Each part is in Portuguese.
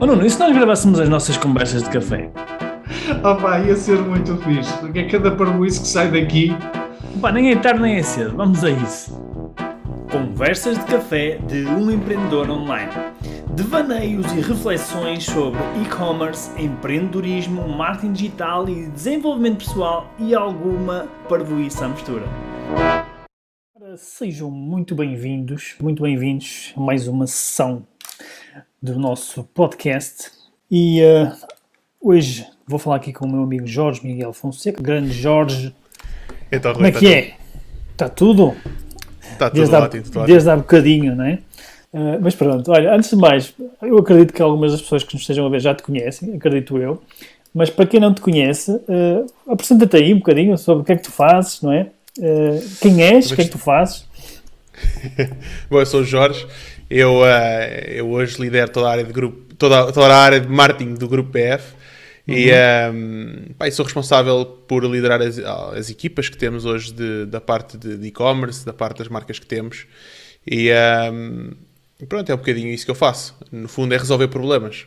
Oh Nuno, e se nós gravássemos as nossas conversas de café? Oh pá, ia ser muito fixe, porque é cada parboice que sai daqui. Pá, nem é tarde nem é cedo, vamos a isso. Conversas de café de um empreendedor online. Devaneios e reflexões sobre e-commerce, empreendedorismo, marketing digital e desenvolvimento pessoal e alguma parvoíça à mistura. Sejam muito bem-vindos, muito bem-vindos a mais uma sessão do nosso podcast. E eh, hoje vou falar aqui com o meu amigo Jorge Miguel Fonseca, grande Jorge. Então, Como é que é? Está tudo? Está tudo Desde há, ótimo, tudo ótimo. desde há bocadinho, não é? Uh, mas pronto, olha, antes de mais, eu acredito que algumas das pessoas que nos estejam a ver já te conhecem, acredito eu. Mas para quem não te conhece, uh, apresenta-te aí um bocadinho sobre o que é que tu fazes, não é? Uh, quem és, o que é que tu fazes? Bom, eu sou o Jorge, eu, eh, eu hoje lidero toda a área de grupo, toda, toda a área de marketing do grupo PF e ehm, pá, e sou responsável por liderar as, as equipas que temos hoje de- da parte de e-commerce, da parte das marcas que temos e ehm, pronto, é um bocadinho isso que eu faço. No fundo é resolver problemas,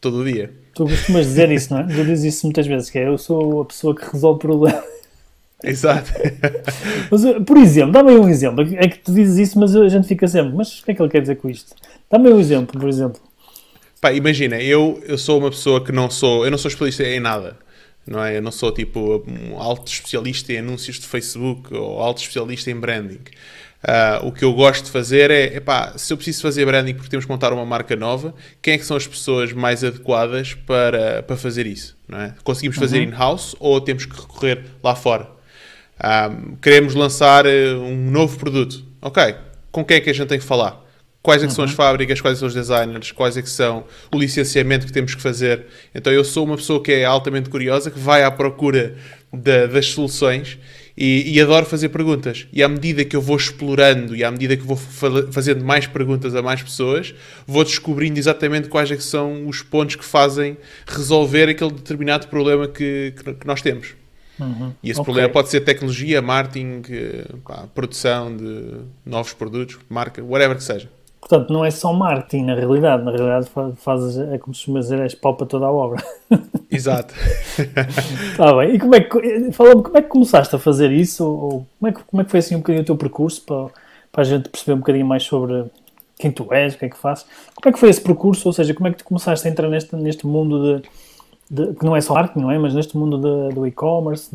todo o dia. Tu costumas dizer isso, não é? Tu dizes isso muitas vezes, que é eu sou a pessoa que resolve problemas. Exato. Mas, uh, por exemplo, dá-me um exemplo. É que tu dizes isso, mas a gente fica sempre, mas o que é que ele quer dizer com isto? Dá-me um exemplo, por exemplo. Pá, imagina, eu, eu sou uma pessoa que não sou, eu não sou especialista em nada, não é? Eu não sou tipo um alto especialista em anúncios de Facebook ou alto especialista em branding. Ah, o que eu gosto de fazer é, epá, se eu preciso fazer branding porque temos que montar uma marca nova, quem é que são as pessoas mais adequadas para, para fazer isso, não é? Conseguimos fazer in-house ou temos que recorrer lá fora? Ah, queremos lançar eh, um novo produto. Ok, com quem é que a gente tem que falar? Quais é que são as fábricas, quais são os designers, quais é que são o licenciamento que temos que fazer. Então eu sou uma pessoa que é altamente curiosa, que vai à procura da- das soluções e, e adoro fazer perguntas. E à medida que eu vou explorando e à medida que vou fa- fazendo mais perguntas a mais pessoas, vou descobrindo exatamente quais é que são os pontos que fazem resolver aquele determinado problema que, que- que nós temos. E esse Ok. problema pode ser tecnologia, marketing, eh, pá, produção de novos produtos, marca, whatever que seja. Portanto, não é só marketing, na realidade. Na realidade, fa- fazes, é como se dizer, és pau para toda a obra. Exato. Está bem. E como é que, fala-me, como é que começaste a fazer isso? Ou como é que, como é que foi assim um bocadinho o teu percurso para, para a gente perceber um bocadinho mais sobre quem tu és, o que é que fazes? Como é que foi esse percurso? Ou seja, como é que tu começaste a entrar neste, neste mundo de, de- que não é só marketing, não é? Mas neste mundo de- do e-commerce,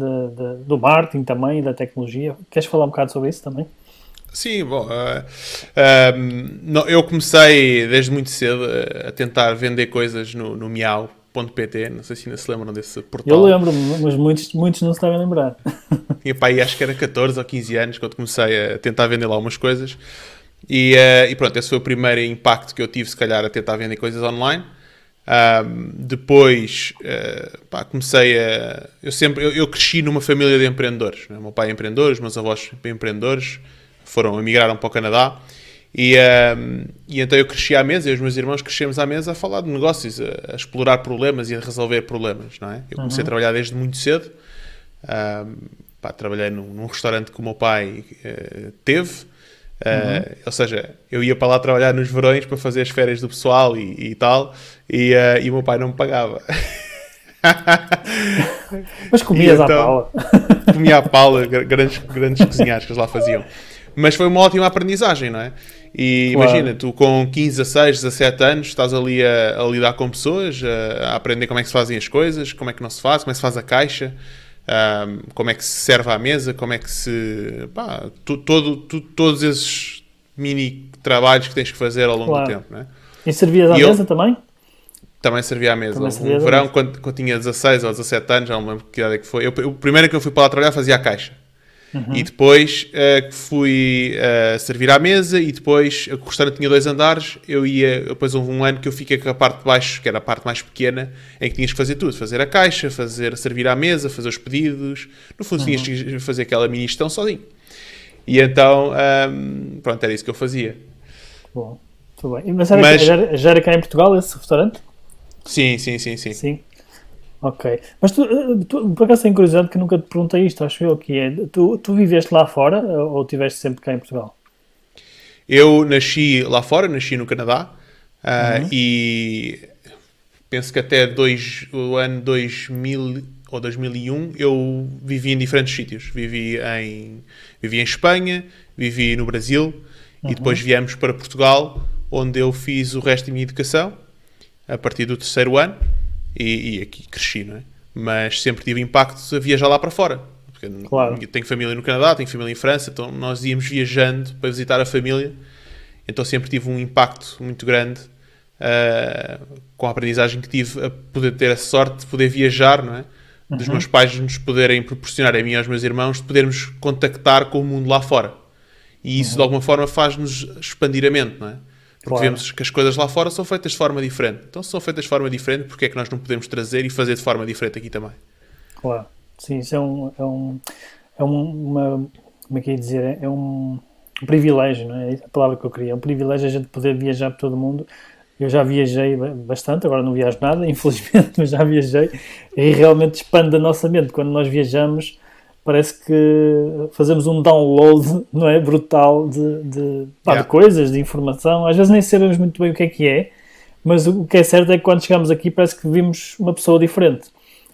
do marketing também, da tecnologia. Queres falar um bocado sobre isso também? Sim, bom, ah, não, eu comecei desde muito cedo a, a tentar vender coisas no, no miau.pt, não sei se ainda se lembram desse portal. Eu lembro-me, mas muitos, muitos não se devem lembrar. Tinha pá, aí acho que era 14 ou 15 anos quando comecei a tentar vender lá umas coisas. E, eh, e pronto, esse foi o primeiro impacto que eu tive, se calhar, a tentar vender coisas online. Ahm, depois, eh, pá, comecei a... Eu sempre... Eu, eu cresci numa família de empreendedores. né? O meu pai é empreendedor, os meus avós empreendedores. Foram, emigraram para o Canadá. E, ahm, e então eu cresci à mesa, e os meus irmãos crescemos à mesa a falar de negócios, a, a explorar problemas e a resolver problemas, não é? Eu comecei a trabalhar desde muito cedo. Ahm, pá, trabalhei num, num restaurante que o meu pai eh, teve. Eh, Ou seja, eu ia para lá trabalhar nos verões para fazer as férias do pessoal e, e tal, e, eh, e o meu pai não me pagava. Mas comias E à então- pala. Comia à pala, gra- grandes, grandes cozinhados que eles lá faziam. Mas foi uma ótima aprendizagem, não é? E Claro. imagina, tu com 15, 16, 17 anos estás ali a, a lidar com pessoas, a, a aprender como é que se fazem as coisas, como é que não se faz, como é que se faz a caixa, ahm, como é que se serve à mesa, como é que se. Pá, tu- todo, tu- todos esses mini trabalhos que tens que fazer ao longo Claro. do tempo, não é? E servias à E eu- mesa também? Também servia à mesa. Também um à verão, quando, quando tinha 16 ou 17 anos, já não me lembro que idade é que foi. Eu, o primeiro que eu fui para lá trabalhar fazia a caixa. Uhum. E depois eh, que fui eh, servir à mesa e depois o restaurante tinha dois andares, eu ia, depois houve um ano que eu fiquei com a parte de baixo, que era a parte mais pequena, em que tinhas que fazer tudo, fazer a caixa, fazer servir à mesa, fazer os pedidos, no fundo tinhas Uhum. que fazer aquela mini gestão sozinho. E então, ahm, pronto, era isso que eu fazia. Bom, tudo bem. Mas, era, Mas- já, já era cá em Portugal esse restaurante? Sim, sim, sim, sim. Sim. Ok. Mas tu, eh, tu por acaso tenho curiosidade que nunca te perguntei isto, acho eu, que é, tu, tu viveste lá fora eh, ou estiveste sempre cá em Portugal? Eu nasci lá fora, nasci no Canadá ah, e penso que até dois, o ano 2000 ou 2001 eu vivi em diferentes sítios. Vivi em, vivi em Espanha, vivi no Brasil uhum. e depois viemos para Portugal, onde eu fiz o resto da minha educação a partir do terceiro ano e, e aqui cresci, não é? Mas sempre tive impacto a viajar lá para fora. Porque claro. tenho família no Canadá, tenho família em França, então nós íamos viajando para visitar a família. Então sempre tive um impacto muito grande uh, com a aprendizagem que tive a poder ter a sorte de poder viajar, não é? Dos uhum. meus pais nos poderem proporcionar a mim e aos meus irmãos de podermos contactar com o mundo lá fora. E isso uhum. de alguma forma faz-nos expandir a mente, não é? Porque claro. vemos que as coisas lá fora são feitas de forma diferente. Então, se são feitas de forma diferente, porque é que nós não podemos trazer e fazer de forma diferente aqui também? Claro, sim, isso é um. É, um, é uma. Como é que ia dizer? É um, um privilégio, não é? A palavra que eu queria. É um privilégio a gente poder viajar por todo o mundo. Eu já viajei bastante, agora não viajo nada, infelizmente, mas já viajei e realmente expande a nossa mente. Quando nós viajamos, parece que fazemos um download não é brutal de, de, pá, yeah. de, coisas, de informação. Às vezes nem sabemos muito bem o que é que é, mas o que é certo é que quando chegamos aqui parece que vimos uma pessoa diferente.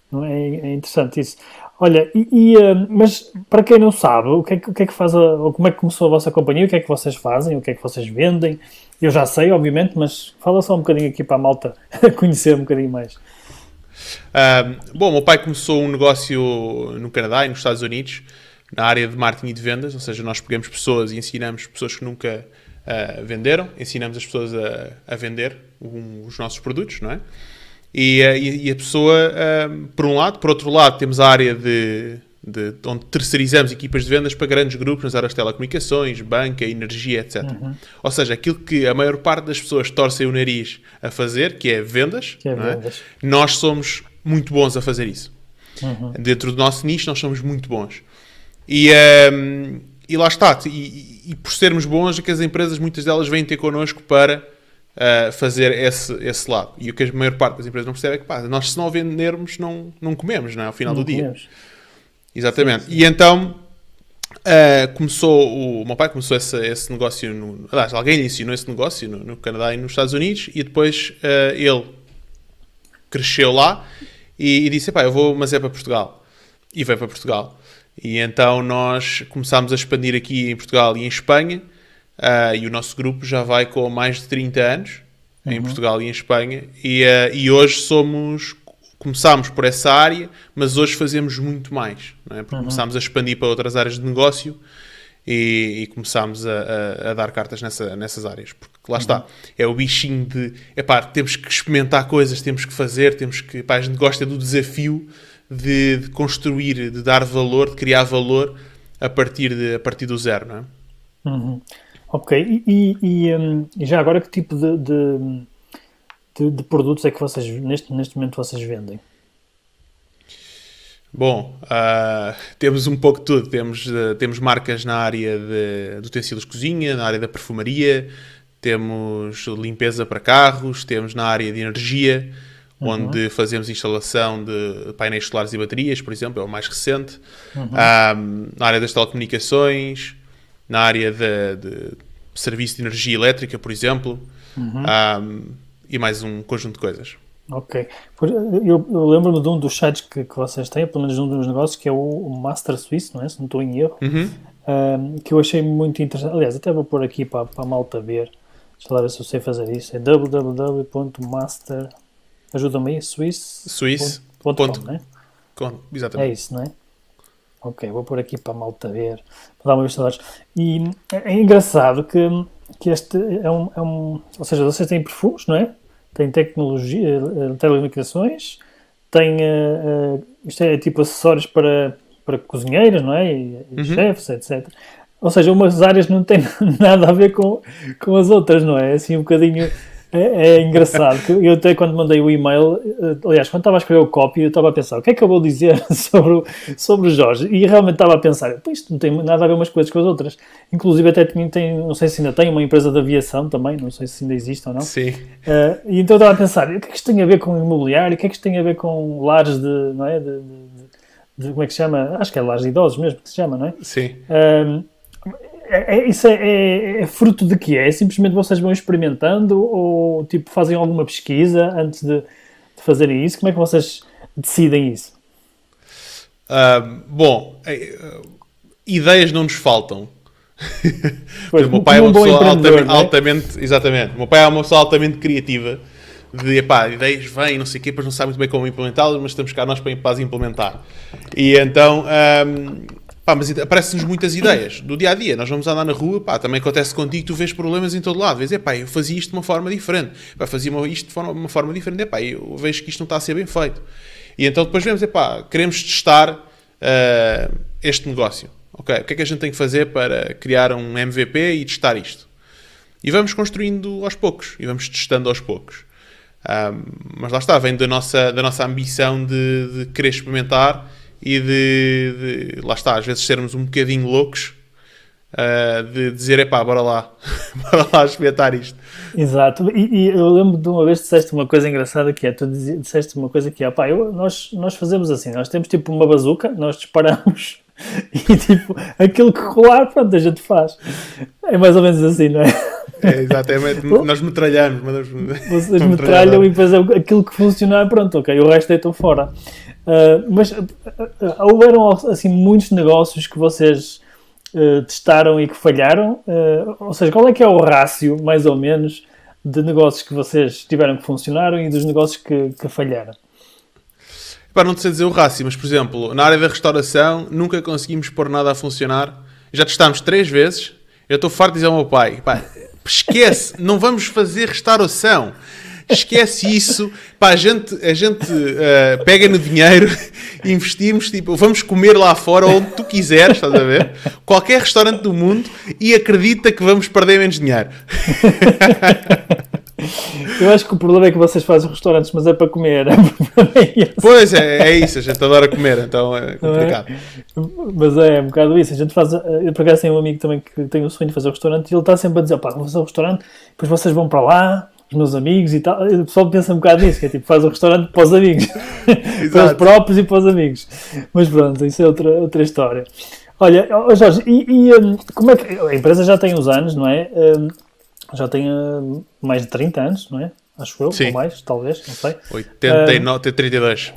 Não é? é interessante isso. Olha, e, e, uh, mas para quem não sabe, o que, é, o que é que faz, a, ou como é que começou a vossa companhia, o que é que vocês fazem, o que é que vocês vendem? Eu já sei, obviamente, mas fala só um bocadinho aqui para a malta conhecer um bocadinho mais. Bom, meu pai começou um negócio no Canadá e nos Estados Unidos na área de marketing e de vendas, ou seja, nós pegamos pessoas e ensinamos pessoas que nunca uh, venderam, ensinamos as pessoas a, a vender um, os nossos produtos, não é? E, uh, e a pessoa, por um lado, por outro lado, temos a área de de, onde terceirizamos equipas de vendas para grandes grupos nas áreas de telecomunicações, banca, energia, etc. Uhum. Ou seja, aquilo que a maior parte das pessoas torcem o nariz a fazer, que é vendas, que é vendas. É? nós somos muito bons a fazer isso. Uhum. Dentro do nosso nicho, nós somos muito bons. E, um, e lá está. E, e, por sermos bons, é que as empresas, muitas delas, vêm ter connosco para uh, fazer esse, esse lado. E o que a maior parte das empresas não percebe é que pá, nós, se não vendermos, não, não comemos não é? ao final não do comemos. dia. Exatamente. Sim, sim. E então uh, começou, o, meu pai começou esse, esse negócio, no, aliás, alguém lhe ensinou esse negócio no, no, Canadá e nos Estados Unidos e depois uh, ele cresceu lá e, e disse, pá, eu vou, mas é para Portugal. E veio para Portugal. E então nós começámos a expandir aqui em Portugal e em Espanha uh, e o nosso grupo já vai com mais de 30 anos uhum. em Portugal e em Espanha e, e hoje somos começámos por essa área, mas hoje fazemos muito mais, não é? porque uhum. começámos a expandir para outras áreas de negócio e, e começámos a, a, a, dar cartas nessa, nessas áreas. Porque lá uhum. está, é o bichinho de epá, temos que experimentar coisas, temos que fazer, temos que. Epá, a gente gosta do desafio de, de, construir, de dar valor, de criar valor a partir, de, a partir do zero, não é? Uhum. Ok, e, e, e, um, já agora que tipo de, de de, de, produtos é que vocês, neste, neste momento, vocês vendem? Bom, uh, temos um pouco de tudo. Temos, uh, temos marcas na área de, de utensílios de cozinha, na área da perfumaria, temos limpeza para carros, temos na área de energia, uhum. onde fazemos instalação de painéis solares e baterias, por exemplo, é o mais recente. Uhum. Uh, na área das telecomunicações, na área de, de, serviço de energia elétrica, por exemplo. Uhum e mais um conjunto de coisas. Ok. Eu, eu lembro-me de um dos sites que, que vocês têm, pelo menos um dos negócios, que é o Master Suisse, não é? Se não estou em erro. Uhum. Um, que eu achei muito interessante. Aliás, até vou pôr aqui para, para a malta ver. Deixa lá ver se eu sei fazer isso. É www.master. Ajuda-me aí, Swiss. Swiss. Ponto, ponto, com, é? Com, exatamente. É isso, não é? Ok, vou pôr aqui para a malta ver. Para dar uma vista de E é, é engraçado que, que este é um, é um. Ou seja, vocês têm perfumes, não é? Tem tecnologia, eh, telecomunicações, tem uh, isto é tipo acessórios para, para cozinheiras, não é? E, uhum. chefes, etc. Ou seja, umas áreas não têm nada a ver com, com as outras, não é? Assim um bocadinho é, é, engraçado. Eu até quando mandei o e-mail, eh, aliás, quando estava a escrever o copy, eu estava a pensar o que é que eu vou dizer sobre o, sobre o Jorge. E realmente estava a pensar, isto não tem nada a ver umas coisas com as outras. Inclusive até tem, tem, não sei se ainda tem, uma empresa de aviação também, não sei se ainda existe ou não. Sim. Uh, e então eu estava a pensar, o que é que isto tem a ver com imobiliário? O que é que isto tem a ver com lares de, não é? De, de, de, como é que se chama? Acho que é lares de idosos mesmo que se chama, não é? Sim. Uh, é, é, isso é, é, é, fruto de que é? Simplesmente vocês vão experimentando ou tipo fazem alguma pesquisa antes de, de fazerem isso? Como é que vocês decidem isso? Uh, bom, uh, ideias não nos faltam. Pois, o meu pai é um uma pessoa altamente, é? altamente- exatamente, o meu pai é uma pessoa altamente criativa. De, epá, ideias vêm, não sei o quê, depois não sabe muito bem como implementá-las, mas estamos cá nós para, para as implementar. E então, ahm, pá, mas aparecem-nos muitas ideias do dia a dia. Nós vamos andar na rua, pá, também acontece contigo, tu vês problemas em todo lado. Vês, epá, eu fazia isto de uma forma diferente, pá, fazia isto de forma- uma forma diferente, epá, eu vejo que isto não está a ser bem feito. E então depois vemos, epá, queremos testar ah, este negócio. Ok, o que é que a gente tem que fazer para criar um MVP e testar isto? E vamos construindo aos poucos, e vamos testando aos poucos. Mas lá está, vem da nossa, da nossa ambição de, de querer experimentar e de, de- lá está, às vezes sermos um bocadinho loucos ah, de dizer, epá, bora lá, bora lá experimentar isto. Exato, e, e eu lembro de uma vez que disseste uma coisa engraçada que é, tu disseste uma coisa que é, pá, eu- nós, nós fazemos assim, nós temos tipo uma bazuca, nós disparamos e tipo, aquilo que rolar, pronto, a gente faz. É mais ou menos assim, não é? É, exatamente, nós metralhamos, mandamos Vocês metralham e depois é aquilo que funcionar, pronto, ok, o resto deitam fora. Ah, mas ah, houveram assim muitos negócios que vocês testaram e que falharam? Ou seja, qual é que é o rácio, mais ou menos, de negócios que vocês tiveram que funcionaram e dos negócios que, que falharam? Para não te sei dizer o rácio, mas por exemplo, na área da restauração nunca conseguimos pôr nada a funcionar. Já testámos três vezes. Eu estou farto de dizer ao meu pai: pá, esquece, não vamos fazer restauração. Esquece isso. Pá, a gente, a gente eh, pega no dinheiro, investimos, tipo, vamos comer lá fora onde tu quiseres, estás a ver? Qualquer restaurante do mundo e acredita que vamos perder menos dinheiro. Eu acho que o problema é que vocês fazem restaurantes, mas é para comer. É. Pois é, é isso, a gente adora comer, então é complicado. Mas é um bocado isso. A gente faz. Eu por acaso tenho um amigo também que tem o sonho de fazer o restaurante e ele está sempre a dizer: pá, vou fazer o restaurante, depois vocês vão para lá, os meus amigos e tal. O pessoal pensa um bocado nisso, que é tipo, faz o restaurante para os amigos, para os próprios e para os amigos. Mas pronto, isso é outra, outra história. Olha, Jorge, e, e, hum, como é que. A empresa já tem uns anos, não é? Hum, já tem hum, mais de 30 anos, não é? Acho eu, Sim. ou mais, talvez, não sei. 89, 32.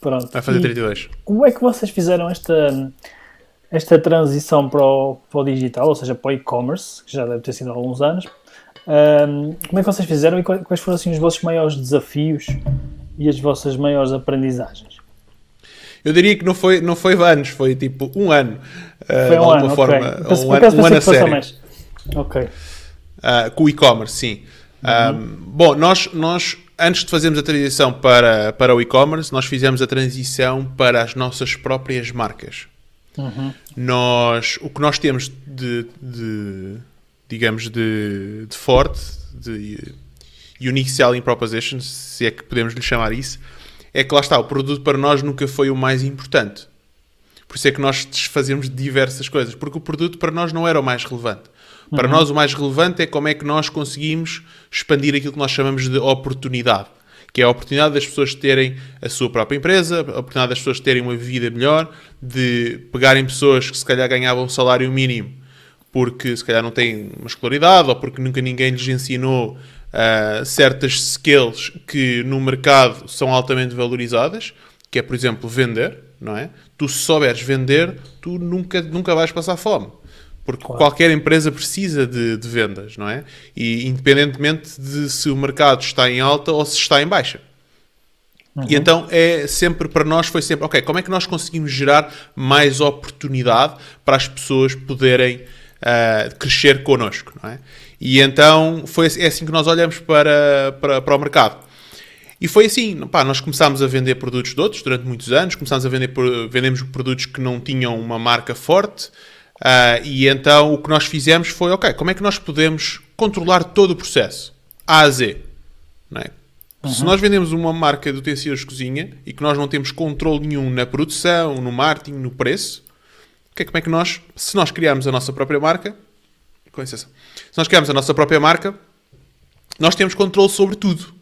Pronto. Vai fazer E- 32. Como é que vocês fizeram esta, esta transição para o, para o digital, ou seja, para o e-commerce, que já deve ter sido há alguns anos? Ahm, como é que vocês fizeram e quais, foram assim, os vossos maiores desafios e as vossas maiores aprendizagens? Eu diria que não foi, não foi anos, foi tipo um ano. uh, Foi de um alguma ano, forma. Pensei- um acaso um ano a sério. mais. Ok. Uh, com o e-commerce, sim. Um, bom, nós, nós, antes de fazermos a transição para, para o e-commerce, nós fizemos a transição para as nossas próprias marcas. Nós, o que nós temos de, de, digamos, de, de forte, de unique selling propositions, se é que podemos lhe chamar isso, é que lá está, o produto para nós nunca foi o mais importante. Por isso é que nós desfazemos diversas coisas, porque o produto para nós não era o mais relevante. Para nós o mais relevante é como é que nós conseguimos expandir aquilo que nós chamamos de oportunidade, que é a oportunidade das pessoas terem a sua própria empresa, a oportunidade das pessoas terem uma vida melhor, de pegarem pessoas que se calhar ganhavam um salário mínimo porque se calhar não têm uma escolaridade ou porque nunca ninguém lhes ensinou ah, certas skills que no mercado são altamente valorizadas, que é, por exemplo, vender, não é? Tu se souberes vender, tu nunca, nunca vais passar fome. Porque qualquer empresa precisa de, de vendas, não é? E independentemente de se o mercado está em alta ou se está em baixa. E então é sempre para nós foi sempre, ok, como é que nós conseguimos gerar mais oportunidade para as pessoas poderem ah, crescer connosco, não é? E então foi, é assim que nós olhamos para, para, para o mercado. E foi assim, pá, nós começámos a vender produtos de outros durante muitos anos, começámos a vender, vendemos produtos que não tinham uma marca forte, ah, e então o que nós fizemos foi, ok, como é que nós podemos controlar todo o processo, A a Z, não é? Se nós vendemos uma marca de utensílios de cozinha e que nós não temos controle nenhum na produção, no marketing, no preço, que é, como é que nós, se nós criarmos a nossa própria marca, com licença, se nós criarmos a nossa própria marca, nós temos controle sobre tudo.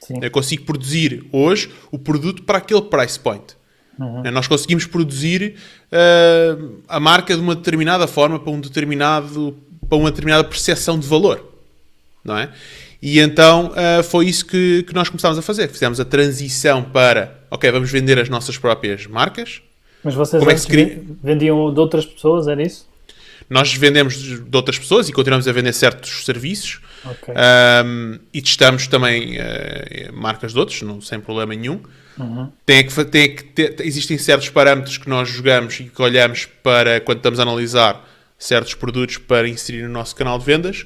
Sim. Eu consigo produzir hoje o produto para aquele price point. Eh, Nós conseguimos produzir eh, a marca de uma determinada forma para um determinado para uma determinada percepção de valor, não é? E então uh, foi isso que, que nós começámos a fazer. Fizemos a transição para, ok, vamos vender as nossas próprias marcas. Mas vocês Como é que se cria- vendiam de outras pessoas, era isso? Nós vendemos de outras pessoas e continuamos a vender certos serviços. Ok. Um, e testamos também eh, marcas de outros, não, sem problema nenhum. Uhum. Tem que, fa- tem que ter- existem certos parâmetros que nós jogamos e que olhamos para quando estamos a analisar certos produtos para inserir no nosso canal de vendas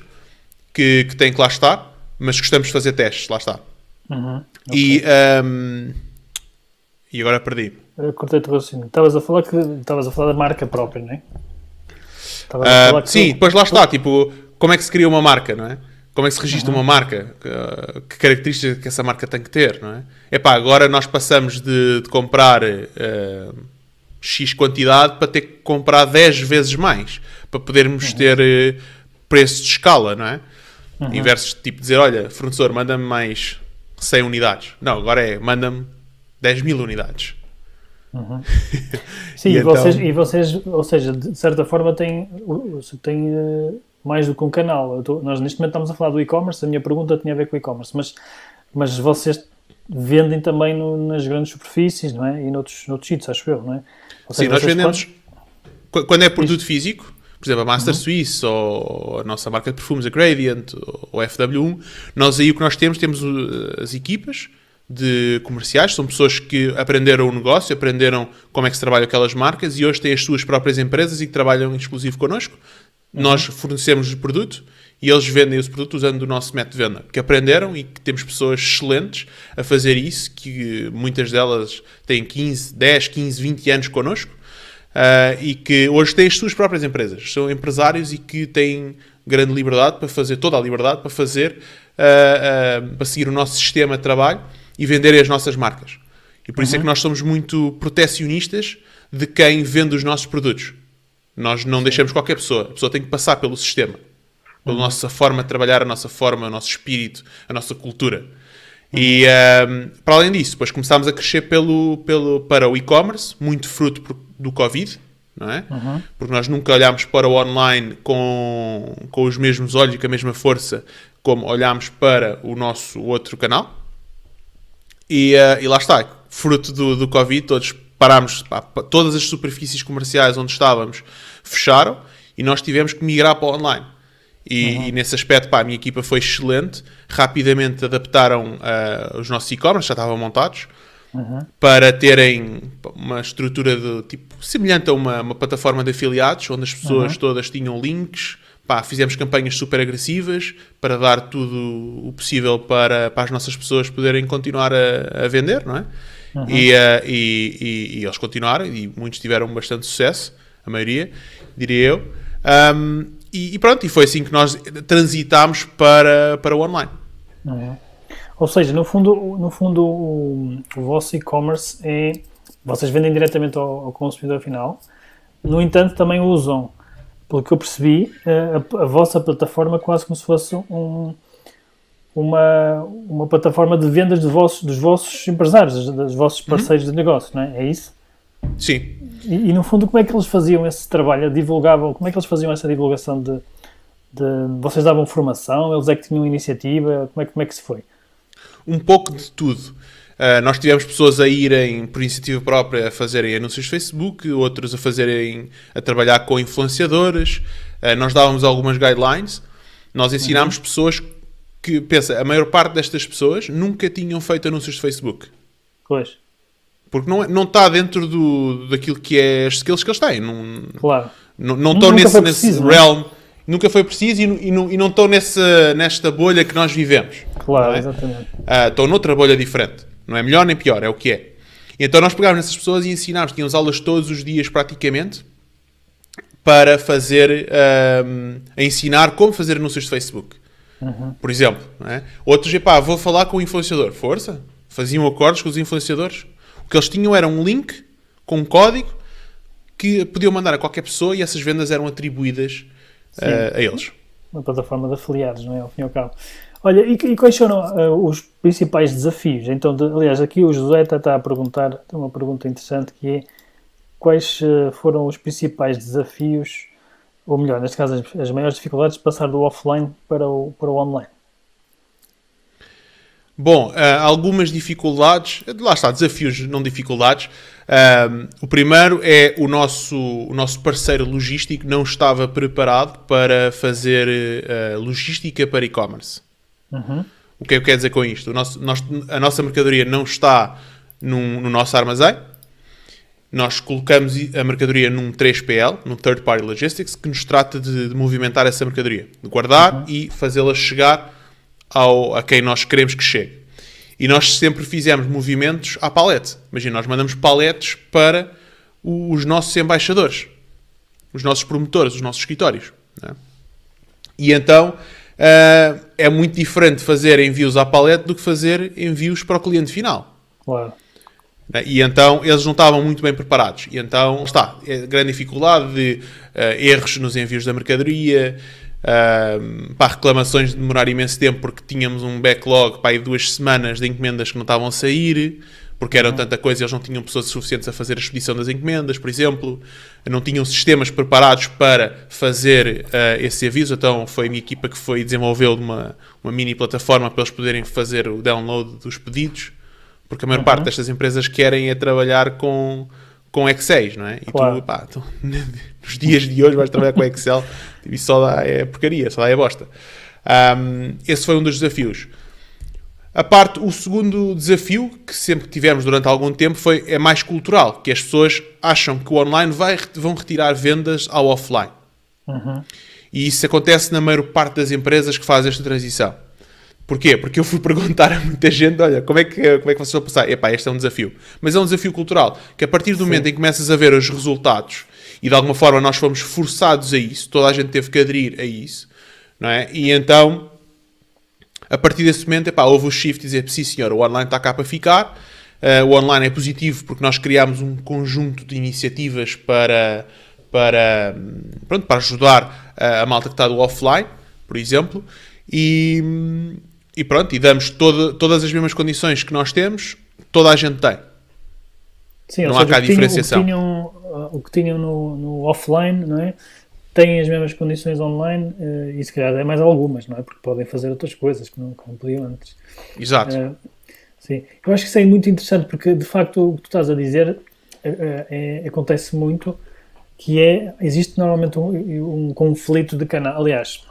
que, que tem que lá estar, mas gostamos de fazer testes, lá está. Uhum. E, um, e agora perdi. Cortei-te o raciocínio. Estavas a falar que estavas a falar da marca própria, não é? Ah, que sim, depois lá está, tipo, como é que se cria uma marca, não é? Como é que se registra uma marca? Que, que características que essa marca tem que ter, não é? Epá, agora nós passamos de, de comprar eh, X quantidade para ter que comprar 10 vezes mais, para podermos ter eh, preço de escala, não é? Em versos de tipo dizer, olha, fornecedor, manda-me mais 100 unidades. Não, agora é, manda-me 10 mil unidades. Sim, E e, então- vocês, e vocês, ou seja, de certa forma têm, têm eh, mais do que um canal. Tô- nós neste momento estamos a falar do e-commerce, a minha pergunta tinha a ver com o e-commerce, mas, mas vocês vendem também no- nas grandes superfícies, não é? E noutros, noutros sítios, acho eu, não é? Ou Sim, seja, nós vendemos. Qu- Quando é produto físico, por exemplo, a Master Suisse ou a nossa marca de perfumes, a Gradient ou a FW1, nós aí o que nós temos, temos uh, as equipas de comerciais, são pessoas que aprenderam o negócio, aprenderam como é que se trabalham aquelas marcas e hoje têm as suas próprias empresas e que trabalham exclusivo connosco. Nós fornecemos o produto e eles vendem esse produto usando o nosso método de venda, que aprenderam e que temos pessoas excelentes a fazer isso, que muitas delas têm 15, 10, 15, 20 anos connosco ah, e que hoje têm as suas próprias empresas. São empresários e que têm grande liberdade para fazer, toda a liberdade para fazer, ah, ah, para seguir o nosso sistema de trabalho e venderem as nossas marcas. E por isso é que nós somos muito protecionistas de quem vende os nossos produtos. Nós não deixamos qualquer pessoa. A pessoa tem que passar pelo sistema. Pela nossa forma de trabalhar, a nossa forma, o nosso espírito, a nossa cultura. E ahm, para além disso, depois começámos a crescer pelo, pelo, para o e-commerce, muito fruto por- do Covid, não é? Porque nós nunca olhámos para o online com, com os mesmos olhos e com a mesma força como olhámos para o nosso outro canal. E, eh, e lá está, fruto do, do Covid, todos parámos, pá, todas as superfícies comerciais onde estávamos fecharam e nós tivemos que migrar para o online. E, e nesse aspecto, pá, a minha equipa foi excelente, rapidamente adaptaram eh, os nossos e-commerce, já estavam montados, para terem uma estrutura de tipo semelhante a uma, uma plataforma de afiliados, onde as pessoas todas tinham links. Pá, fizemos campanhas super agressivas para dar tudo o possível para, para as nossas pessoas poderem continuar a, a vender, não é? E, eh, e, e- e eles continuaram e muitos tiveram bastante sucesso, a maioria, diria eu. Ahm, e, pronto, e foi assim que nós transitámos para, para o online. Ou seja, no fundo, no fundo o, o vosso e-commerce é. Vocês vendem diretamente ao, ao consumidor final, no entanto, também usam, pelo que eu percebi, a, a vossa plataforma quase como se fosse um, uma, uma plataforma de vendas de vossos, dos vossos empresários, dos, vossos parceiros de negócio, não é? É isso? Sim, E, e, no fundo, como é que eles faziam esse trabalho? Divulgavam, como é que eles faziam essa divulgação de. de vocês davam formação, eles é que tinham iniciativa, como é, como é que se foi? um pouco de tudo. Uh, nós tivemos pessoas a irem por iniciativa própria a fazerem anúncios de Facebook, outros a fazerem a trabalhar com influenciadores. Uh, nós dávamos algumas guidelines. Nós ensinámos pessoas que, pensa, a maior parte destas pessoas nunca tinham feito anúncios de Facebook. Pois, Porque não, é- não está dentro do, daquilo que é as skills que eles têm. Não, claro. não, não estão nesse, nesse não é? realm. Nunca foi preciso e, não- e não, e não estão nessa, nesta bolha que nós vivemos. Claro, é? exatamente. Ah, estão noutra bolha diferente. Não é melhor nem pior, é o que é. E então nós pegávamos nessas pessoas e ensinámos, tínhamos aulas todos os dias praticamente para fazer, ahm, a ensinar como fazer anúncios de Facebook. Por exemplo, é? outros, epá, vou falar com o influenciador, força, faziam acordos com os influenciadores. O que eles tinham era um link com um código que podiam mandar a qualquer pessoa e essas vendas eram atribuídas ah, a eles. Uma plataforma de afiliados, não é? Ao fim e ao cabo. Olha, e, e quais foram ah, os principais desafios? Então, de- aliás, aqui o José está, está a perguntar, tem uma pergunta interessante que é quais ah, foram os principais desafios, ou melhor, neste caso, as, as maiores dificuldades de passar do offline para o, para o online? Bom, uh, algumas dificuldades, lá está, desafios, não dificuldades. Um, o primeiro é o nosso, o nosso parceiro logístico não estava preparado para fazer uh, logística para e-commerce. Uhum. O que é que quer dizer com isto? Nosso, nós, a nossa mercadoria não está num, no nosso armazém. Nós colocamos a mercadoria num 3PL, num Third Party Logistics, que nos trata de, de movimentar essa mercadoria, de guardar uhum. e fazê-la chegar ao, a quem nós queremos que chegue. E nós sempre fizemos movimentos à palete. Imagina, nós mandamos paletes para os nossos embaixadores, os nossos promotores, os nossos escritórios. É? E então uh, é muito diferente fazer envios à palete do que fazer envios para o cliente final. Claro. É? E então eles não estavam muito bem preparados. E então está, é grande dificuldade de uh, erros nos envios da mercadoria, Uh, para reclamações de demorar imenso tempo porque tínhamos um backlog para aí duas semanas de encomendas que não estavam a sair porque eram tanta coisa e eles não tinham pessoas suficientes a fazer a expedição das encomendas, por exemplo, não tinham sistemas preparados para fazer uh, esse aviso, então foi a minha equipa que foi desenvolveu uma, uma mini plataforma para eles poderem fazer o download dos pedidos, porque a maior uhum. parte destas empresas querem é trabalhar com com Excel, não é? E claro. tu, pá, tu, nos dias de hoje vais trabalhar com Excel e só dá é porcaria, só dá é bosta. Um, esse foi um dos desafios. A parte, o segundo desafio que sempre tivemos durante algum tempo foi é mais cultural, que as pessoas acham que o online vai, vão retirar vendas ao offline. Uhum. E isso acontece na maior parte das empresas que fazem esta transição. Porquê? Porque eu fui perguntar a muita gente, olha, como é que, como é que vocês vão passar? Epá, este é um desafio. Mas é um desafio cultural, que a partir do Sim. momento em que começas a ver os resultados e de alguma forma nós fomos forçados a isso, toda a gente teve que aderir a isso, não é? E então, a partir desse momento, epá, houve o shift dizer, sim senhor, o online está cá para ficar, uh, o online é positivo porque nós criámos um conjunto de iniciativas para, para, pronto, para ajudar a, a malta que está do offline, por exemplo, e e pronto, e damos todo, todas as mesmas condições que nós temos, toda a gente tem. Sim, não há cá diferenciação. O que tinham, o que tinham no, no, offline, não é? Têm as mesmas condições online uh, e se calhar é mais algumas, não é? Porque podem fazer outras coisas que não, que não podiam antes. Exato. Uh, sim, eu acho que isso é muito interessante porque de facto o que tu estás a dizer é, é, acontece muito que é, existe normalmente um, um conflito de canal. Aliás,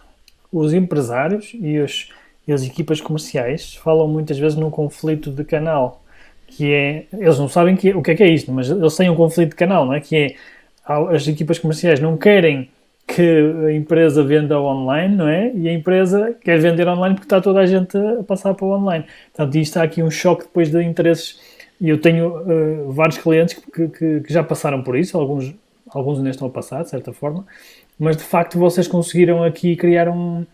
os empresários e os e as equipas comerciais falam muitas vezes num conflito de canal, que é, eles não sabem que, o que é que é isto, mas eles têm um conflito de canal, não é? Que é, as equipas comerciais não querem que a empresa venda online, não é? E a empresa quer vender online porque está toda a gente a passar para o online. Portanto, isto há aqui um choque depois de interesses. E eu tenho uh, vários clientes que, que, que, já passaram por isso, alguns, alguns ainda estão a passar, de certa forma, mas de facto vocês conseguiram aqui criar um,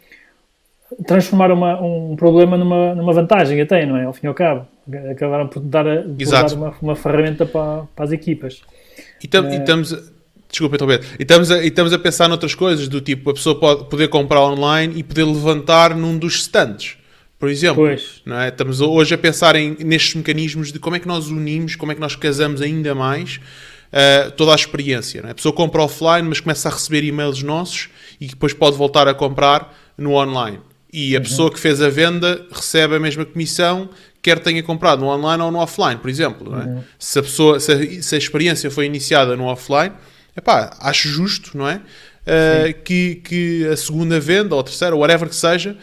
transformar uma, um problema numa, numa vantagem até, não é? Ao fim e ao cabo. Acabaram por dar, por dar uma, uma ferramenta para, para as equipas. E, tam, é... e estamos... Desculpa, então, e estamos, a, e estamos a pensar noutras coisas, do tipo, a pessoa pode poder comprar online e poder levantar num dos stands, por exemplo. Pois. Não é? Estamos hoje a pensar em, nestes mecanismos de como é que nós unimos, como é que nós casamos ainda mais uh, toda a experiência. É? A pessoa compra offline, mas começa a receber e-mails nossos e depois pode voltar a comprar no online e a uhum. pessoa que fez a venda recebe a mesma comissão, quer tenha comprado no online ou no offline, por exemplo. É? Uhum. Se, a pessoa, se a, se, a, experiência foi iniciada no offline, epá, acho justo, não é? Uh, que, que a segunda venda, ou a terceira, ou whatever que seja,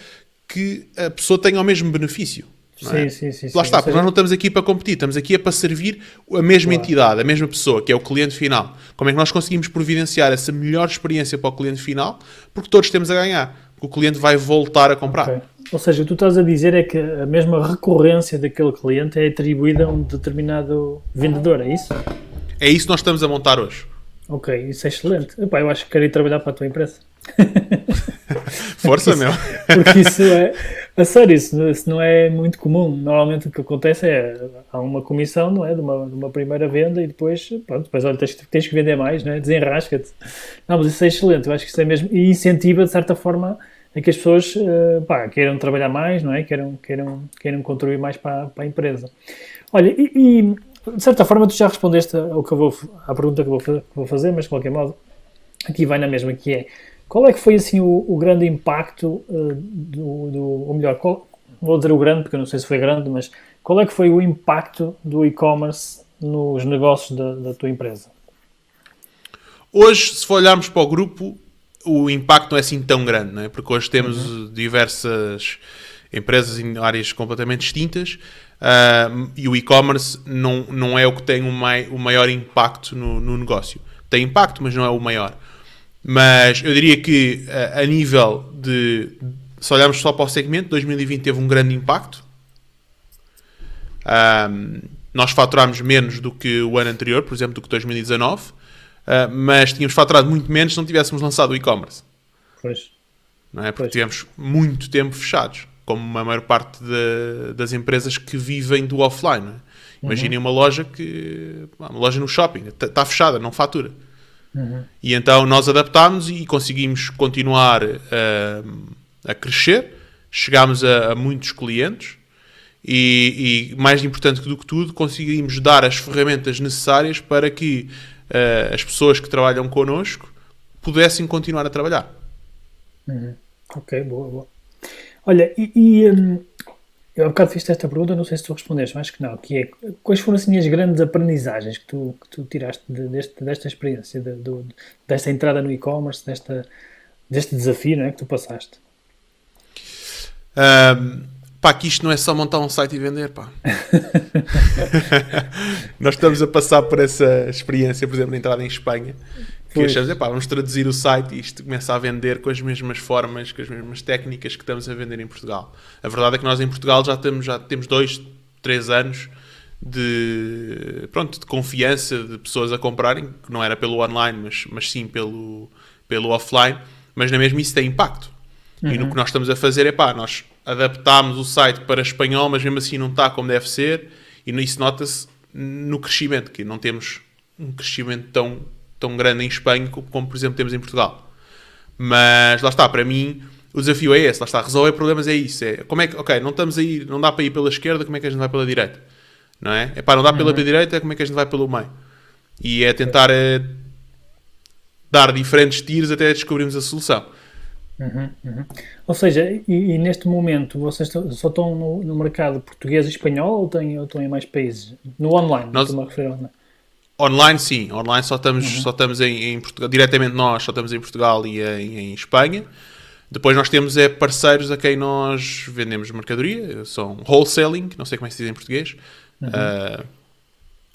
que a pessoa tenha o mesmo benefício. Sim, é? sim, sim, Lá está, porque nós não estamos aqui para competir, estamos aqui é para servir a mesma claro. entidade, a mesma pessoa, que é o cliente final. Como é que nós conseguimos providenciar essa melhor experiência para o cliente final? Porque todos temos a ganhar o cliente vai voltar a comprar. Okay. Ou seja, o que tu estás a dizer é que a mesma recorrência daquele cliente é atribuída a um determinado vendedor, é isso? É isso que nós estamos a montar hoje. Ok, isso é excelente. Epá, eu acho que quero ir trabalhar para a tua empresa. Força, meu. Porque isso é. A sério, isso, isso, não é muito comum. Normalmente o que acontece é há uma comissão, não é? De uma, de uma primeira venda e depois, pronto, depois olha, tens, tens que vender mais, não é? Desenrasca-te. Não, mas isso é excelente. Eu acho que isso é mesmo. E incentiva, de certa forma, a que as pessoas uh, pá, queiram trabalhar mais, não é? Queiram, queiram, queiram contribuir mais para, para a empresa. Olha, e, e de certa forma tu já respondeste ao que eu vou, à pergunta que vou, que vou fazer, mas de qualquer modo, aqui vai na mesma, que é qual é que foi assim o, o grande impacto uh, do, do, ou melhor, qual, vou dizer o grande, porque eu não sei se foi grande, mas qual é que foi o impacto do e-commerce nos negócios da, da tua empresa? Hoje, se for olharmos para o grupo, o impacto não é assim tão grande, não é? porque hoje temos uhum. diversas empresas em áreas completamente distintas uh, e o e-commerce não, não é o que tem o, mai, o maior impacto no, no, negócio. Tem impacto, mas não é o maior. Mas eu diria que uh, a nível de. Se olharmos só para o segmento, 2020 teve um grande impacto. Um, nós faturámos menos do que o ano anterior, por exemplo, do que 2019, uh, mas tínhamos faturado muito menos se não tivéssemos lançado o e-commerce. Pois. Não é? Porque pois. tivemos muito tempo fechados como a maior parte das empresas que vivem do offline. É? Imaginem uhum. uma loja que. Uma loja no shopping, está fechada, não fatura. Uhum. E então nós adaptámos e conseguimos continuar a, a crescer, chegámos a, a muitos clientes e, e, mais importante do que tudo, conseguimos dar as ferramentas necessárias para que uh, as pessoas que trabalham connosco pudessem continuar a trabalhar. Uhum. Ok, boa, boa. Olha, e, e um, eu há bocado fiz esta pergunta, não sei se tu respondeste, mas acho que não, que é quais foram assim as grandes aprendizagens que tu, que tu tiraste de, deste, desta experiência, de, de, desta entrada no e-commerce, desta, deste desafio não é, que tu passaste? Um, pá, que isto não é só montar um site e vender, pá. Nós estamos a passar por essa experiência, por exemplo, de entrada em Espanha, que pois. achamos, epá, vamos traduzir o site e isto começa a vender com as mesmas formas, com as mesmas técnicas que estamos a vender em Portugal. A verdade é que nós em Portugal já temos, já temos dois, três anos de, pronto, de confiança de pessoas a comprarem, que não era pelo online, mas, mas sim pelo, pelo offline, mas na mesma isso tem impacto. Uhum. E no uhum. que nós estamos a fazer é pá, nós adaptámos o site para espanhol, mas mesmo assim não está como deve ser, e isso nota-se no crescimento, que não temos um crescimento tão tão grande em Espanha como, por exemplo, temos em Portugal. Mas lá está, para mim, o desafio é esse, lá está, resolver problemas é isso. É, como é que, ok, não estamos aí, não dá para ir pela esquerda, como é que a gente vai pela direita? Não é? É pá, não dá pela uhum. direita, como é que a gente vai pelo meio? E é tentar é, dar diferentes tiros até descobrirmos a solução. Uhum, uhum. Ou seja, e, e, neste momento vocês só estão no, no, mercado português e espanhol ou, têm, ou estão em mais países? No online, Nós, estou-me a referir online. Online sim, online só estamos, uhum. só estamos em, em, Portugal, diretamente nós só estamos em Portugal e em, em, Espanha. Depois nós temos é, parceiros a quem nós vendemos mercadoria, são wholesaling, não sei como é que se diz em português. Uhum. Uh,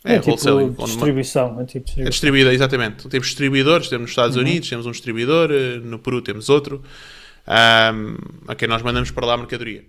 é, é tipo wholesaling. distribuição. É tipo distribuição. É distribuída, exatamente. Temos distribuidores, temos nos Estados uhum. Unidos, temos um distribuidor, no Peru temos outro, um, a quem nós mandamos para lá a mercadoria.